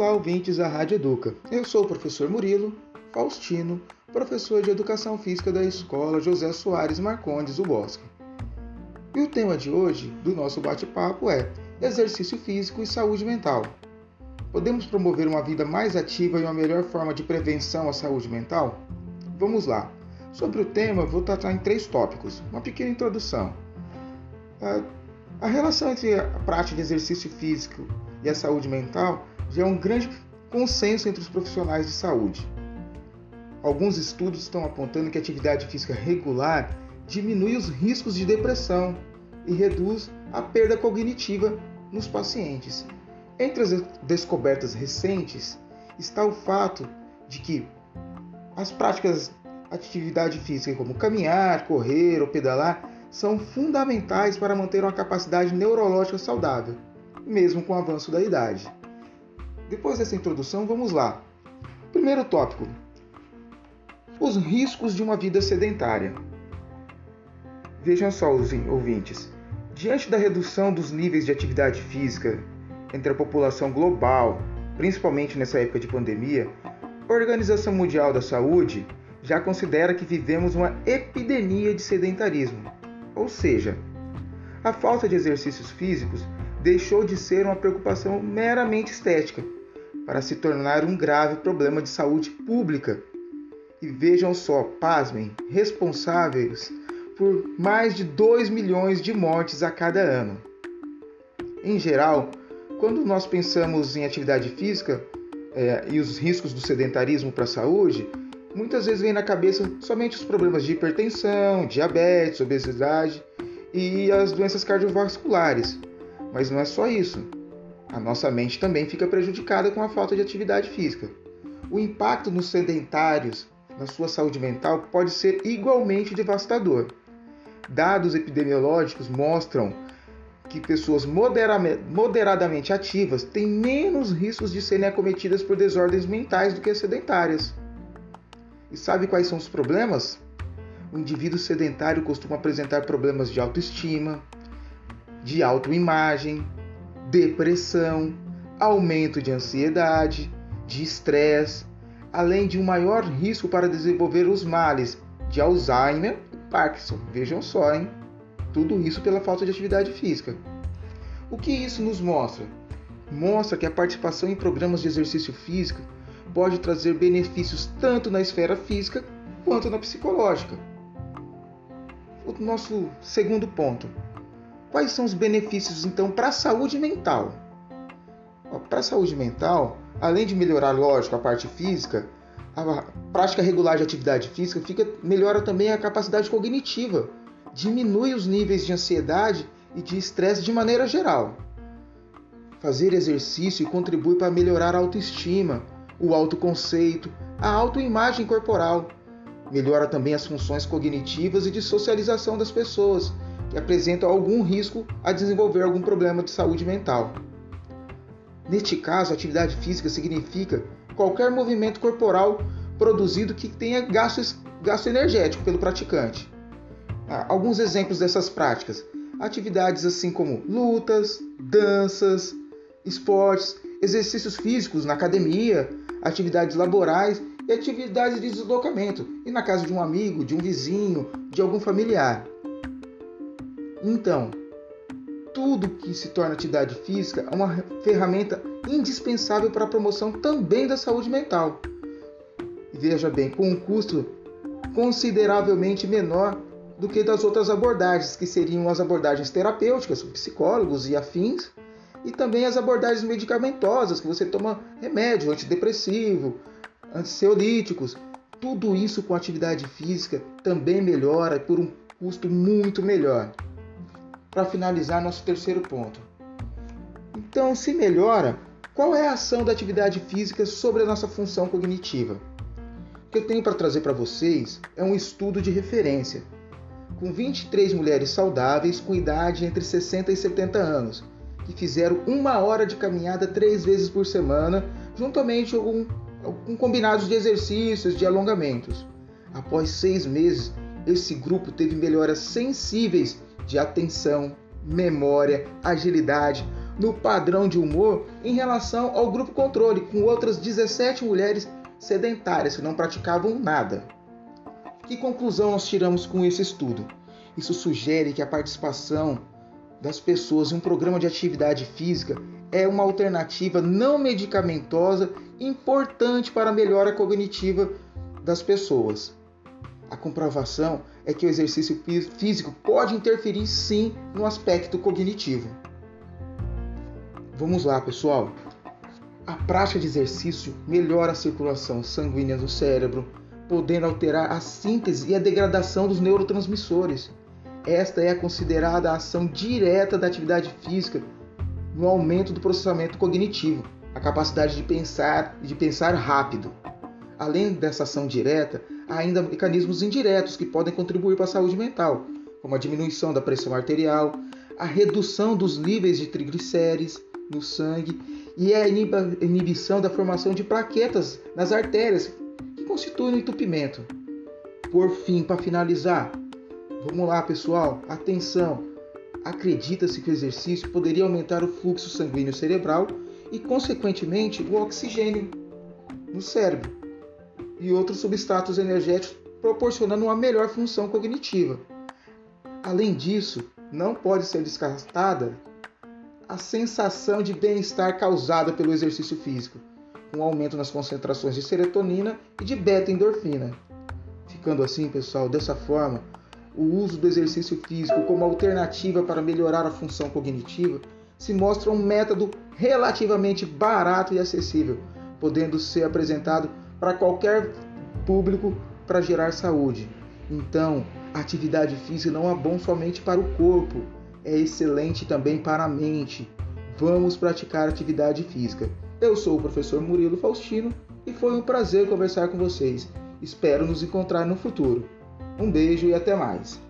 Olá, ouvintes da Rádio Educa. Eu sou o professor Murilo Faustino, professor de Educação Física da Escola José Soares Marcondes do Bosque. E o tema de hoje do nosso bate-papo é exercício físico e saúde mental. Podemos promover uma vida mais ativa e uma melhor forma de prevenção à saúde mental? Vamos lá. Sobre o tema, vou tratar em três tópicos. Uma pequena introdução. A relação entre a prática de exercício físico e a saúde mental já é um grande consenso entre os profissionais de saúde. Alguns estudos estão apontando que a atividade física regular diminui os riscos de depressão e reduz a perda cognitiva nos pacientes. Entre as descobertas recentes está o fato de que as práticas de atividade física, como caminhar, correr ou pedalar, são fundamentais para manter uma capacidade neurológica saudável, mesmo com o avanço da idade. Depois dessa introdução, vamos lá. Primeiro tópico: os riscos de uma vida sedentária. Vejam só, os ouvintes. Diante da redução dos níveis de atividade física entre a população global, principalmente nessa época de pandemia, a Organização Mundial da Saúde já considera que vivemos uma epidemia de sedentarismo. Ou seja, a falta de exercícios físicos deixou de ser uma preocupação meramente estética para se tornar um grave problema de saúde pública. E vejam só, pasmem, responsáveis por mais de 2 milhões de mortes a cada ano. Em geral, quando nós pensamos em atividade física é, e os riscos do sedentarismo para a saúde, muitas vezes vem na cabeça somente os problemas de hipertensão, diabetes, obesidade e as doenças cardiovasculares. Mas não é só isso. A nossa mente também fica prejudicada com a falta de atividade física. O impacto nos sedentários na sua saúde mental pode ser igualmente devastador. Dados epidemiológicos mostram que pessoas moderadamente ativas têm menos riscos de serem acometidas por desordens mentais do que as sedentárias. E sabe quais são os problemas? O indivíduo sedentário costuma apresentar problemas de autoestima, de autoimagem, depressão, aumento de ansiedade, de estresse, além de um maior risco para desenvolver os males de Alzheimer e Parkinson. Vejam só, hein? Tudo isso pela falta de atividade física. O que isso nos mostra? Mostra que a participação em programas de exercício físico pode trazer benefícios tanto na esfera física quanto na psicológica. O nosso segundo ponto. Quais são os benefícios então para a saúde mental? Para a saúde mental, além de melhorar, lógico, a parte física, a prática regular de atividade física fica, melhora também a capacidade cognitiva, diminui os níveis de ansiedade e de estresse de maneira geral. Fazer exercício contribui para melhorar a autoestima, o autoconceito, a autoimagem corporal. Melhora também as funções cognitivas e de socialização das pessoas que apresentam algum risco a desenvolver algum problema de saúde mental. Neste caso, atividade física significa qualquer movimento corporal produzido que tenha gasto, gasto energético pelo praticante. Ah, alguns exemplos dessas práticas: atividades assim como lutas, danças, esportes, exercícios físicos na academia, atividades laborais e atividades de deslocamento, e na casa de um amigo, de um vizinho, de algum familiar. Então, tudo que se torna atividade física é uma ferramenta indispensável para a promoção também da saúde mental. veja bem, com um custo consideravelmente menor do que das outras abordagens, que seriam as abordagens terapêuticas, psicólogos e afins, e também as abordagens medicamentosas, que você toma remédio antidepressivo, antisseolíticos. Tudo isso com atividade física também melhora por um custo muito melhor. Para finalizar, nosso terceiro ponto. Então, se melhora, qual é a ação da atividade física sobre a nossa função cognitiva? O que eu tenho para trazer para vocês é um estudo de referência, com 23 mulheres saudáveis com idade entre 60 e 70 anos, que fizeram uma hora de caminhada três vezes por semana, juntamente com, com combinados de exercícios, de alongamentos. Após seis meses, esse grupo teve melhoras sensíveis de atenção, memória, agilidade, no padrão de humor em relação ao grupo controle, com outras 17 mulheres sedentárias que não praticavam nada. Que conclusão nós tiramos com esse estudo? Isso sugere que a participação das pessoas em um programa de atividade física é uma alternativa não medicamentosa importante para a melhora cognitiva das pessoas. A comprovação é que o exercício físico pode interferir sim no aspecto cognitivo. Vamos lá, pessoal. A prática de exercício melhora a circulação sanguínea do cérebro, podendo alterar a síntese e a degradação dos neurotransmissores. Esta é considerada a ação direta da atividade física no aumento do processamento cognitivo, a capacidade de pensar e de pensar rápido. Além dessa ação direta, há ainda mecanismos indiretos que podem contribuir para a saúde mental, como a diminuição da pressão arterial, a redução dos níveis de triglicérides no sangue e a inibição da formação de plaquetas nas artérias, que constituem o entupimento. Por fim, para finalizar, vamos lá, pessoal, atenção! Acredita-se que o exercício poderia aumentar o fluxo sanguíneo cerebral e, consequentemente, o oxigênio no cérebro e outros substratos energéticos, proporcionando uma melhor função cognitiva. Além disso, não pode ser descartada a sensação de bem-estar causada pelo exercício físico, com aumento nas concentrações de serotonina e de beta-endorfina. Ficando assim, pessoal, dessa forma, o uso do exercício físico como alternativa para melhorar a função cognitiva se mostra um método relativamente barato e acessível, podendo ser apresentado para qualquer público para gerar saúde. Então, atividade física não é bom somente para o corpo, é excelente também para a mente. Vamos praticar atividade física. Eu sou o professor Murilo Faustino e foi um prazer conversar com vocês. Espero nos encontrar no futuro. Um beijo e até mais.